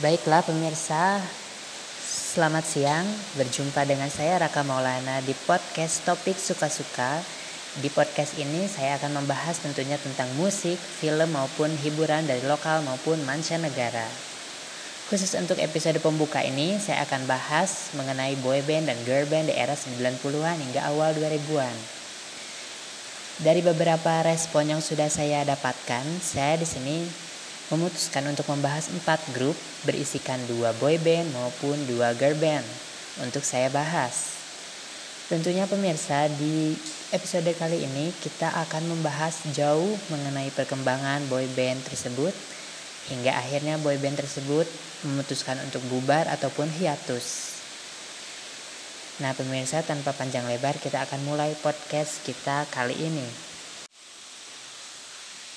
Baiklah pemirsa, selamat siang. Berjumpa dengan saya Raka Maulana di podcast Topik Suka-Suka. Di podcast ini saya akan membahas tentunya tentang musik, film maupun hiburan dari lokal maupun mancanegara. Khusus untuk episode pembuka ini, saya akan bahas mengenai boyband dan girl band di era 90-an hingga awal 2000-an. Dari beberapa respon yang sudah saya dapatkan, saya di sini memutuskan untuk membahas empat grup berisikan dua boy band maupun dua girl band untuk saya bahas. Tentunya pemirsa di episode kali ini kita akan membahas jauh mengenai perkembangan boy band tersebut hingga akhirnya boy band tersebut memutuskan untuk bubar ataupun hiatus. Nah pemirsa tanpa panjang lebar kita akan mulai podcast kita kali ini.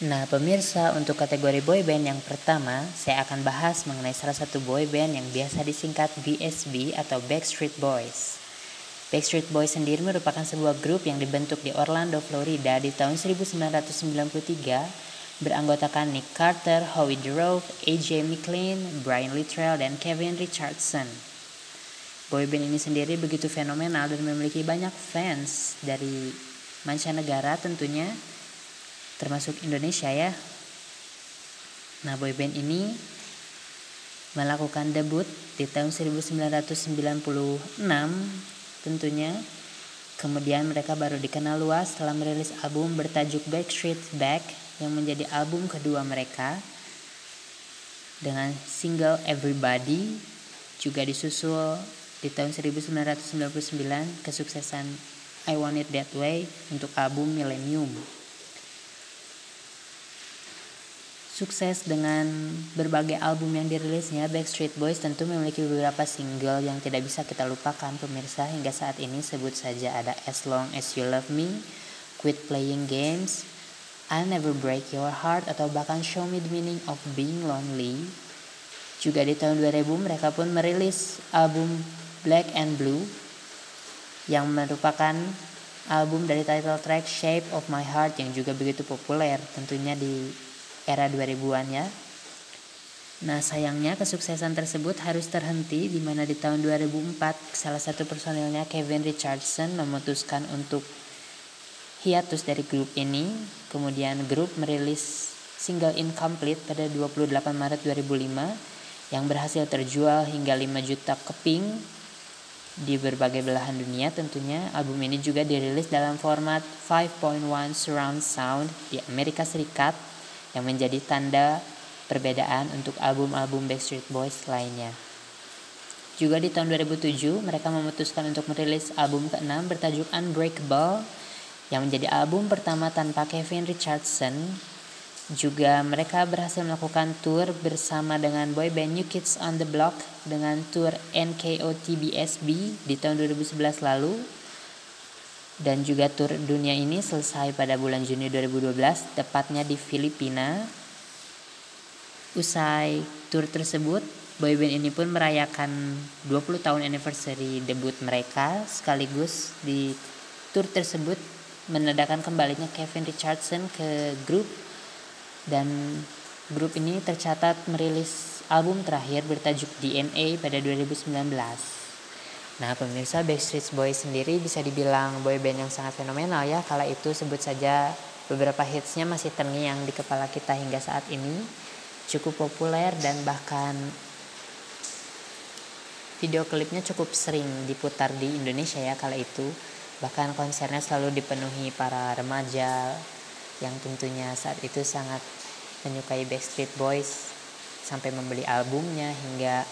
Nah, pemirsa, untuk kategori boyband yang pertama, saya akan bahas mengenai salah satu boyband yang biasa disingkat BSB atau Backstreet Boys. Backstreet Boys sendiri merupakan sebuah grup yang dibentuk di Orlando, Florida di tahun 1993 beranggotakan Nick Carter, Howie Dorough, AJ McLean, Brian Littrell, dan Kevin Richardson. Boyband ini sendiri begitu fenomenal dan memiliki banyak fans dari mancanegara tentunya termasuk Indonesia ya. Nah, boyband ini melakukan debut di tahun 1996 tentunya. Kemudian mereka baru dikenal luas setelah merilis album bertajuk Backstreet Back yang menjadi album kedua mereka dengan single Everybody juga disusul di tahun 1999 kesuksesan I Want It That Way untuk album Millennium. Sukses dengan berbagai album yang dirilisnya, Backstreet Boys tentu memiliki beberapa single yang tidak bisa kita lupakan pemirsa hingga saat ini sebut saja ada As Long As You Love Me, Quit Playing Games, I'll Never Break Your Heart atau bahkan Show Me The Meaning of Being Lonely. Juga di tahun 2000 mereka pun merilis album Black and Blue yang merupakan album dari title track Shape of My Heart yang juga begitu populer tentunya di era 2000-an ya. Nah sayangnya kesuksesan tersebut harus terhenti di mana di tahun 2004 salah satu personilnya Kevin Richardson memutuskan untuk hiatus dari grup ini. Kemudian grup merilis single Incomplete pada 28 Maret 2005 yang berhasil terjual hingga 5 juta keping di berbagai belahan dunia tentunya album ini juga dirilis dalam format 5.1 surround sound di Amerika Serikat yang menjadi tanda perbedaan untuk album-album Backstreet Boys lainnya. Juga di tahun 2007, mereka memutuskan untuk merilis album ke-6 bertajuk Unbreakable yang menjadi album pertama tanpa Kevin Richardson. Juga mereka berhasil melakukan tour bersama dengan boyband New Kids on the Block dengan tour NKOTBSB di tahun 2011 lalu dan juga tur dunia ini selesai pada bulan Juni 2012 tepatnya di Filipina. Usai tur tersebut, boyband ini pun merayakan 20 tahun anniversary debut mereka sekaligus di tur tersebut menandakan kembalinya Kevin Richardson ke grup dan grup ini tercatat merilis album terakhir bertajuk DNA pada 2019. Nah, pemirsa Backstreet Boys sendiri bisa dibilang boyband yang sangat fenomenal ya. Kala itu sebut saja beberapa hitsnya masih terngiang di kepala kita hingga saat ini. Cukup populer dan bahkan video klipnya cukup sering diputar di Indonesia ya kala itu. Bahkan konsernya selalu dipenuhi para remaja yang tentunya saat itu sangat menyukai Backstreet Boys sampai membeli albumnya hingga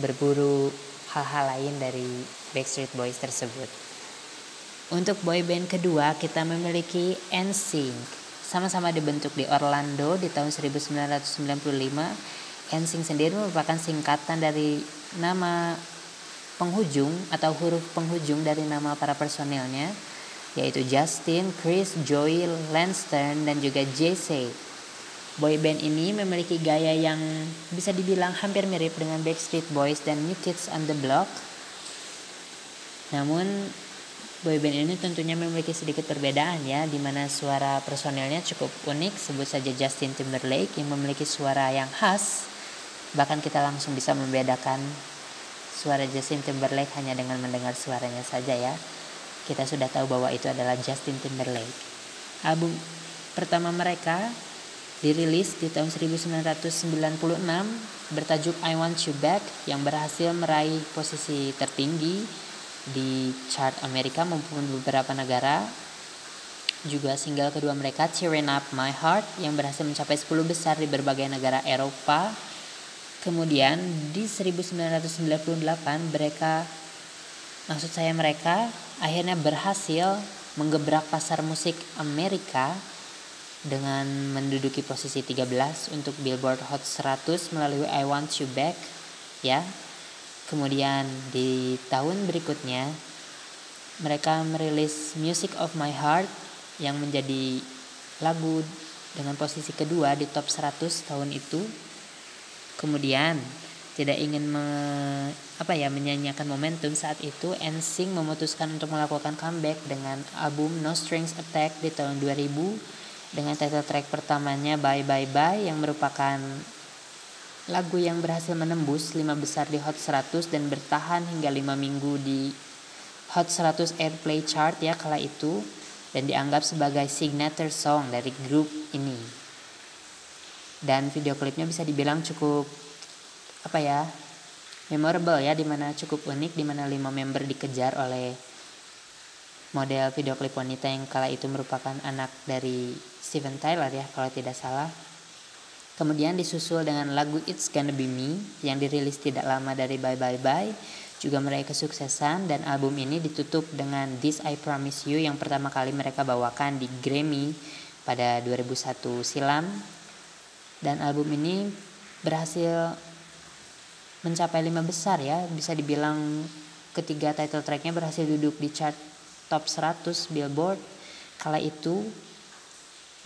berburu hal-hal lain dari Backstreet Boys tersebut. Untuk boyband kedua kita memiliki NSYNC. Sama-sama dibentuk di Orlando di tahun 1995. NSYNC sendiri merupakan singkatan dari nama penghujung atau huruf penghujung dari nama para personilnya yaitu Justin, Chris, Joey, Lanston, dan juga JC. Boyband ini memiliki gaya yang bisa dibilang hampir mirip dengan Backstreet Boys dan New Kids on the Block. Namun boyband ini tentunya memiliki sedikit perbedaan ya, di mana suara personelnya cukup unik. Sebut saja Justin Timberlake yang memiliki suara yang khas Bahkan kita langsung bisa membedakan suara Justin Timberlake hanya dengan mendengar suaranya saja ya. Kita sudah tahu bahwa itu adalah Justin Timberlake. Album pertama mereka dirilis di tahun 1996 bertajuk I Want You Back yang berhasil meraih posisi tertinggi di chart Amerika maupun beberapa negara. Juga single kedua mereka Cheering Up My Heart yang berhasil mencapai 10 besar di berbagai negara Eropa Kemudian di 1998 mereka maksud saya mereka akhirnya berhasil menggebrak pasar musik Amerika dengan menduduki posisi 13 untuk Billboard Hot 100 melalui I Want You Back ya. Kemudian di tahun berikutnya mereka merilis Music of My Heart yang menjadi lagu dengan posisi kedua di top 100 tahun itu Kemudian tidak ingin me, apa ya menyanyiakan momentum saat itu NSYNC memutuskan untuk melakukan comeback dengan album No Strings Attack di tahun 2000 dengan title track pertamanya Bye Bye Bye yang merupakan lagu yang berhasil menembus 5 besar di Hot 100 dan bertahan hingga 5 minggu di Hot 100 Airplay chart ya kala itu dan dianggap sebagai signature song dari grup ini. Dan video klipnya bisa dibilang cukup apa ya memorable ya di mana cukup unik di mana lima member dikejar oleh model video klip wanita yang kala itu merupakan anak dari Steven Tyler ya kalau tidak salah. Kemudian disusul dengan lagu It's Gonna Be Me yang dirilis tidak lama dari Bye Bye Bye juga meraih kesuksesan dan album ini ditutup dengan This I Promise You yang pertama kali mereka bawakan di Grammy pada 2001 silam. Dan album ini berhasil mencapai lima besar ya bisa dibilang ketiga title tracknya berhasil duduk di chart top 100 Billboard kala itu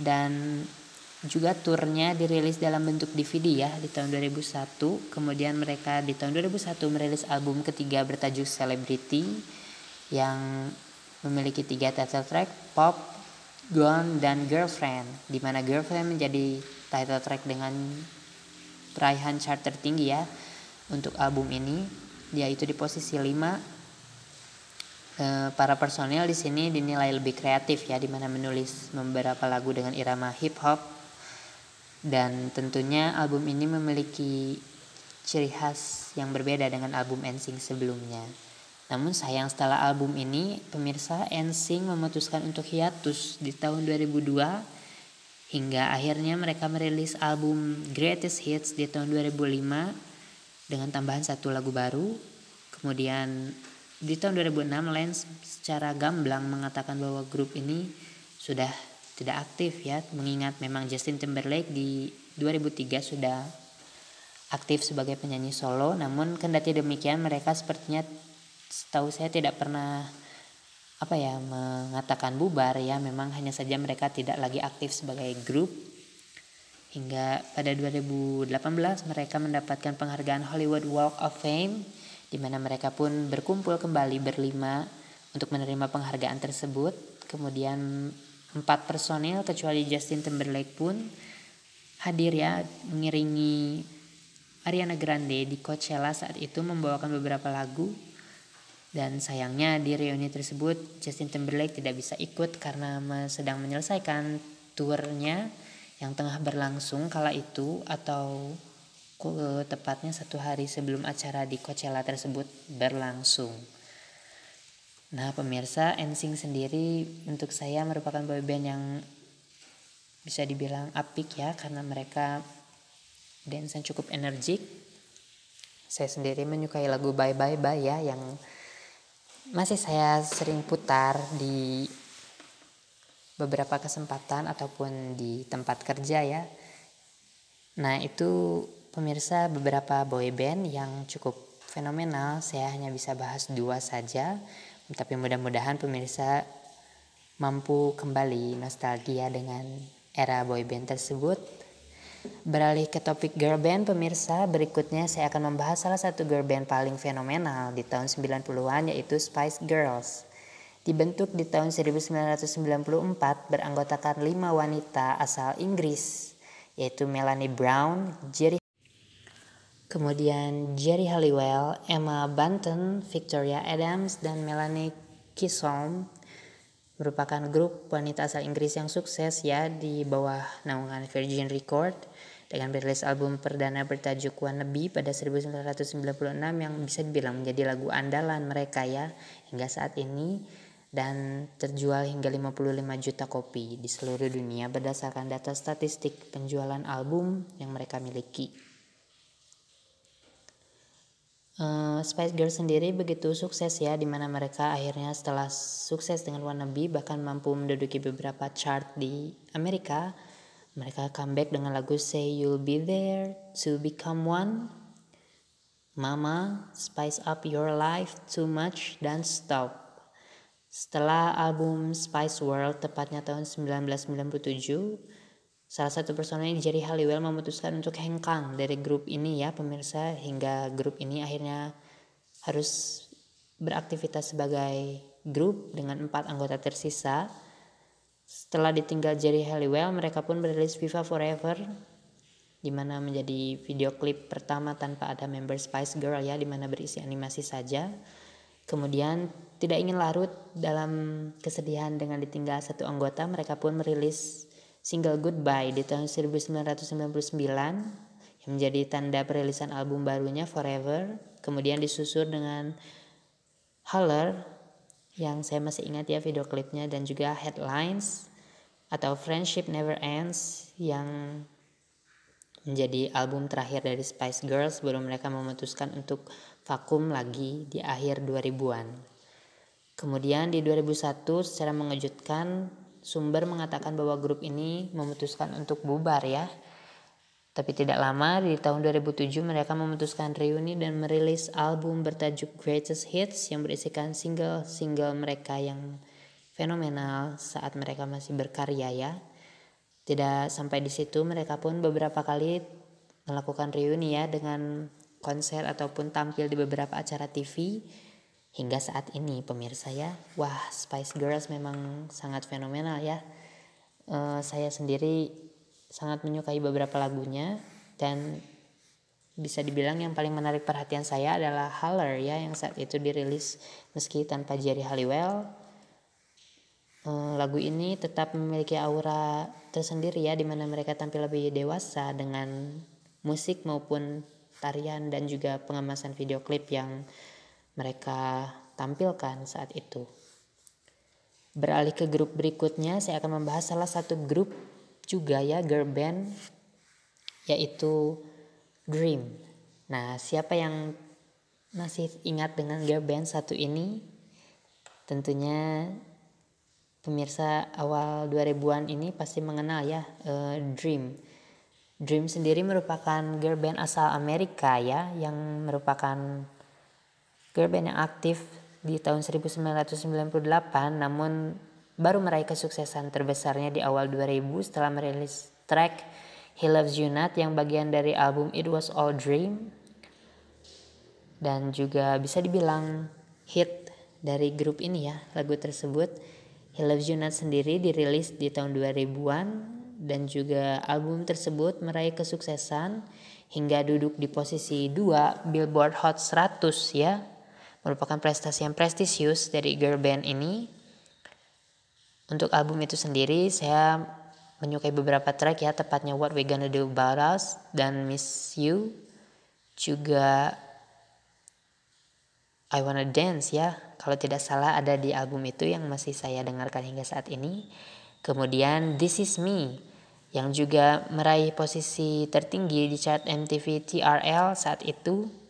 dan juga turnya dirilis dalam bentuk DVD ya di tahun 2001 kemudian mereka di tahun 2001 merilis album ketiga bertajuk Celebrity yang memiliki tiga title track Pop, Gone, dan Girlfriend di mana Girlfriend menjadi title track dengan peraihan chart tertinggi ya untuk album ini. Yaitu di posisi 5 eh, para personil di sini dinilai lebih kreatif ya di mana menulis beberapa lagu dengan irama hip hop dan tentunya album ini memiliki ciri khas yang berbeda dengan album NSYNC sebelumnya. Namun sayang setelah album ini pemirsa NSYNC memutuskan untuk hiatus di tahun 2002 Hingga akhirnya mereka merilis album Greatest Hits di tahun 2005 dengan tambahan satu lagu baru. Kemudian di tahun 2006 Lance secara gamblang mengatakan bahwa grup ini sudah tidak aktif ya mengingat memang Justin Timberlake di 2003 sudah aktif sebagai penyanyi solo. Namun kendati demikian mereka sepertinya setahu saya tidak pernah apa ya mengatakan bubar ya. Memang hanya saja mereka tidak lagi aktif sebagai grup. Hingga pada 2018 mereka mendapatkan penghargaan Hollywood Walk of Fame di mana mereka pun berkumpul kembali berlima untuk menerima penghargaan tersebut. Kemudian empat personil kecuali Justin Timberlake pun hadir ya mengiringi Ariana Grande di Coachella saat itu membawakan beberapa lagu. Dan sayangnya di reuni tersebut Justin Timberlake tidak bisa ikut karena sedang menyelesaikan turnya yang tengah berlangsung kala itu atau tepatnya satu hari sebelum acara di Coachella tersebut berlangsung. Nah pemirsa NSYNC sendiri untuk saya merupakan boyband yang bisa dibilang apik ya karena mereka dance yang cukup energik. Saya sendiri menyukai lagu Bye Bye Bye ya yang masih saya sering putar di beberapa kesempatan ataupun di tempat kerja ya. Nah, itu pemirsa beberapa boy band yang cukup fenomenal. Saya hanya bisa bahas dua saja, tapi mudah-mudahan pemirsa mampu kembali nostalgia dengan era boy band tersebut Beralih ke topik girl band pemirsa, berikutnya saya akan membahas salah satu girl band paling fenomenal di tahun 90-an yaitu Spice Girls. Dibentuk di tahun 1994 beranggotakan lima wanita asal Inggris yaitu Melanie Brown, Jerry Kemudian Jerry Halliwell, Emma Bunton, Victoria Adams, dan Melanie Chisholm merupakan grup wanita asal Inggris yang sukses ya di bawah naungan Virgin Record dengan merilis album perdana bertajuk Wannabe pada 1996 yang bisa dibilang menjadi lagu andalan mereka ya hingga saat ini dan terjual hingga 55 juta kopi di seluruh dunia berdasarkan data statistik penjualan album yang mereka miliki. Uh, Spice Girls sendiri begitu sukses ya di mana mereka akhirnya setelah sukses dengan Wannabe bahkan mampu menduduki beberapa chart di Amerika mereka comeback dengan lagu Say You'll Be There to Become One Mama Spice Up Your Life Too Much dan Stop. Setelah album Spice World tepatnya tahun 1997 Salah satu personel Jerry Halliwell memutuskan untuk hengkang dari grup ini ya pemirsa hingga grup ini akhirnya harus beraktivitas sebagai grup dengan empat anggota tersisa. Setelah ditinggal Jerry Halliwell, mereka pun merilis Viva Forever di mana menjadi video klip pertama tanpa ada member Spice Girl ya di mana berisi animasi saja. Kemudian tidak ingin larut dalam kesedihan dengan ditinggal satu anggota, mereka pun merilis single Goodbye di tahun 1999 yang menjadi tanda perilisan album barunya Forever. Kemudian disusul dengan Holler yang saya masih ingat ya video klipnya dan juga Headlines atau Friendship Never Ends yang menjadi album terakhir dari Spice Girls sebelum mereka memutuskan untuk vakum lagi di akhir 2000-an. Kemudian di 2001 secara mengejutkan Sumber mengatakan bahwa grup ini memutuskan untuk bubar ya. Tapi tidak lama di tahun 2007 mereka memutuskan reuni dan merilis album bertajuk Greatest Hits yang berisikan single-single mereka yang fenomenal saat mereka masih berkarya ya. Tidak sampai di situ mereka pun beberapa kali melakukan reuni ya dengan konser ataupun tampil di beberapa acara TV hingga saat ini pemirsa ya. Wah Spice Girls memang sangat fenomenal ya. Uh, saya sendiri sangat menyukai beberapa lagunya. Dan bisa dibilang yang paling menarik perhatian saya adalah Holler ya yang saat itu dirilis meski tanpa Jerry Halliwell. Uh, lagu ini tetap memiliki aura tersendiri ya di mana mereka tampil lebih dewasa dengan musik maupun tarian dan juga pengemasan video klip yang mereka tampilkan saat itu. Beralih ke grup berikutnya, saya akan membahas salah satu grup juga ya girl band yaitu Dream. Nah, siapa yang masih ingat dengan girl band satu ini? Tentunya pemirsa awal 2000-an ini pasti mengenal ya uh, Dream. Dream sendiri merupakan girl band asal Amerika ya yang merupakan Girl band yang aktif di tahun 1998 namun baru meraih kesuksesan terbesarnya di awal 2000 setelah merilis track He Loves You Not yang bagian dari album It Was All Dream. Dan juga bisa dibilang hit dari grup ini ya lagu tersebut. He Loves You Not sendiri dirilis di tahun 2000-an dan juga album tersebut meraih kesuksesan hingga duduk di posisi 2 Billboard Hot 100 ya merupakan prestasi yang prestisius dari girl band ini. Untuk album itu sendiri saya menyukai beberapa track ya, tepatnya What We Gonna Do About Us dan Miss You. Juga I Wanna Dance ya, kalau tidak salah ada di album itu yang masih saya dengarkan hingga saat ini. Kemudian This Is Me yang juga meraih posisi tertinggi di chart MTV TRL saat itu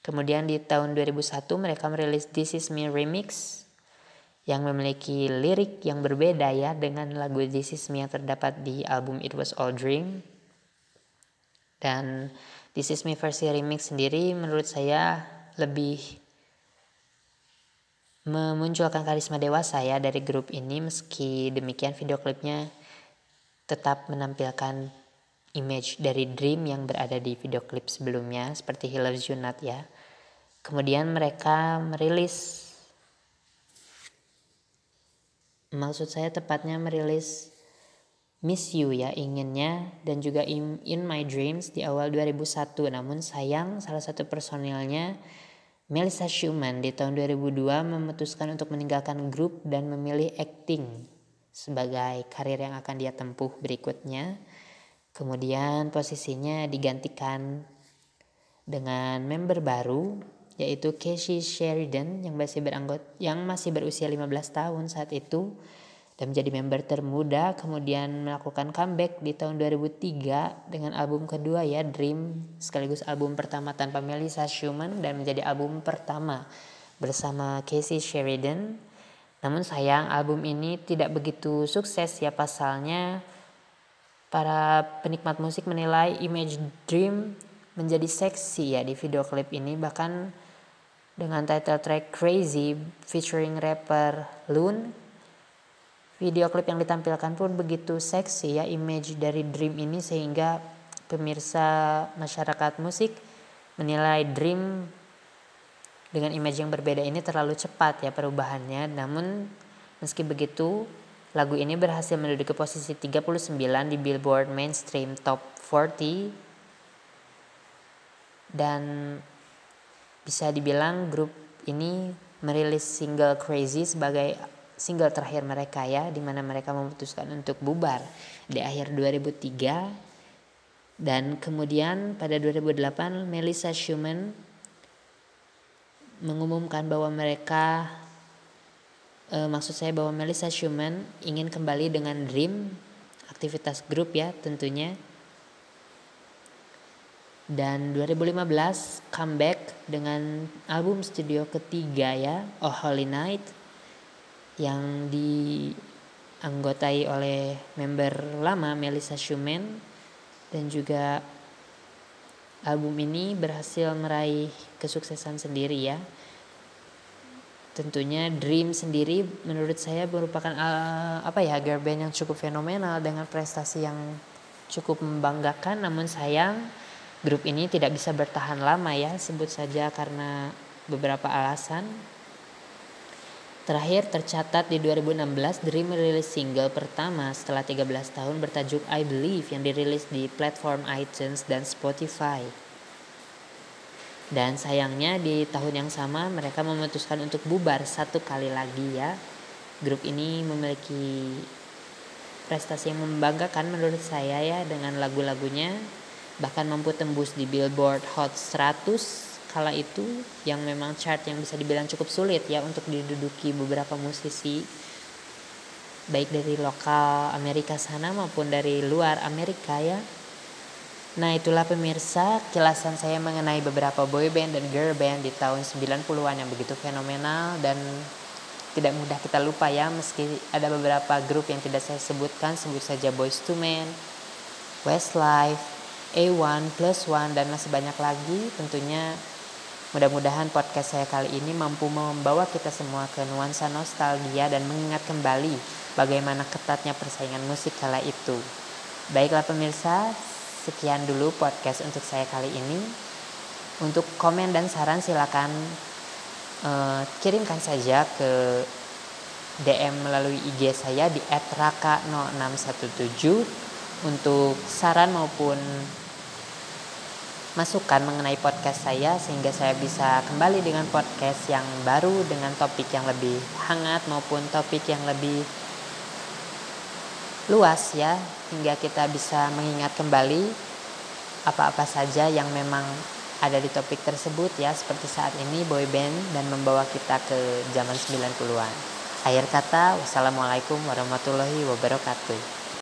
Kemudian di tahun 2001 mereka merilis This Is Me Remix yang memiliki lirik yang berbeda ya dengan lagu This Is Me yang terdapat di album It Was All Dream. Dan This Is Me versi remix sendiri menurut saya lebih memunculkan karisma dewasa ya dari grup ini meski demikian video klipnya tetap menampilkan image dari Dream yang berada di video klip sebelumnya seperti He Loves You Not ya. Kemudian mereka merilis maksud saya tepatnya merilis Miss You ya inginnya dan juga In, In My Dreams di awal 2001 namun sayang salah satu personilnya Melissa Schumann di tahun 2002 memutuskan untuk meninggalkan grup dan memilih acting sebagai karir yang akan dia tempuh berikutnya. Kemudian posisinya digantikan dengan member baru yaitu Casey Sheridan yang masih beranggota yang masih berusia 15 tahun saat itu dan menjadi member termuda kemudian melakukan comeback di tahun 2003 dengan album kedua ya Dream sekaligus album pertama tanpa Melissa Schumann dan menjadi album pertama bersama Casey Sheridan. Namun sayang album ini tidak begitu sukses ya pasalnya para penikmat musik menilai image Dream menjadi seksi ya di video klip ini bahkan dengan title track Crazy featuring rapper Loon Video klip yang ditampilkan pun begitu seksi ya image dari Dream ini sehingga pemirsa masyarakat musik menilai Dream dengan image yang berbeda ini terlalu cepat ya perubahannya. Namun meski begitu lagu ini berhasil menduduki posisi 39 di Billboard Mainstream Top 40 dan bisa dibilang grup ini merilis single Crazy sebagai single terakhir mereka ya di mana mereka memutuskan untuk bubar di akhir 2003 dan kemudian pada 2008 Melissa Schumann mengumumkan bahwa mereka e, maksud saya bahwa Melissa Schumann ingin kembali dengan Dream aktivitas grup ya tentunya dan 2015 comeback dengan album studio ketiga ya Oh Holy Night yang dianggotai oleh member lama Melissa Schumann dan juga album ini berhasil meraih kesuksesan sendiri ya. Tentunya Dream sendiri menurut saya merupakan uh, apa ya girl band yang cukup fenomenal dengan prestasi yang cukup membanggakan namun sayang grup ini tidak bisa bertahan lama ya sebut saja karena beberapa alasan Terakhir tercatat di 2016 Dream merilis single pertama setelah 13 tahun bertajuk I Believe yang dirilis di platform iTunes dan Spotify. Dan sayangnya di tahun yang sama mereka memutuskan untuk bubar satu kali lagi ya. Grup ini memiliki prestasi yang membanggakan menurut saya ya dengan lagu-lagunya bahkan mampu tembus di Billboard Hot 100 kala itu yang memang chart yang bisa dibilang cukup sulit ya untuk diduduki beberapa musisi baik dari lokal Amerika sana maupun dari luar Amerika ya. Nah itulah pemirsa kilasan saya mengenai beberapa boy band dan girl band di tahun 90-an yang begitu fenomenal dan tidak mudah kita lupa ya meski ada beberapa grup yang tidak saya sebutkan sebut saja Boys to Men, Westlife, A1, Plus One dan masih banyak lagi tentunya Mudah-mudahan podcast saya kali ini mampu membawa kita semua ke nuansa nostalgia dan mengingat kembali bagaimana ketatnya persaingan musik kala itu. Baiklah pemirsa, sekian dulu podcast untuk saya kali ini. Untuk komen dan saran silakan uh, kirimkan saja ke DM melalui IG saya di @raka0617 untuk saran maupun masukan mengenai podcast saya sehingga saya bisa kembali dengan podcast yang baru dengan topik yang lebih hangat maupun topik yang lebih luas ya hingga kita bisa mengingat kembali apa-apa saja yang memang ada di topik tersebut ya seperti saat ini boy band dan membawa kita ke zaman 90-an. Akhir kata, wassalamualaikum warahmatullahi wabarakatuh.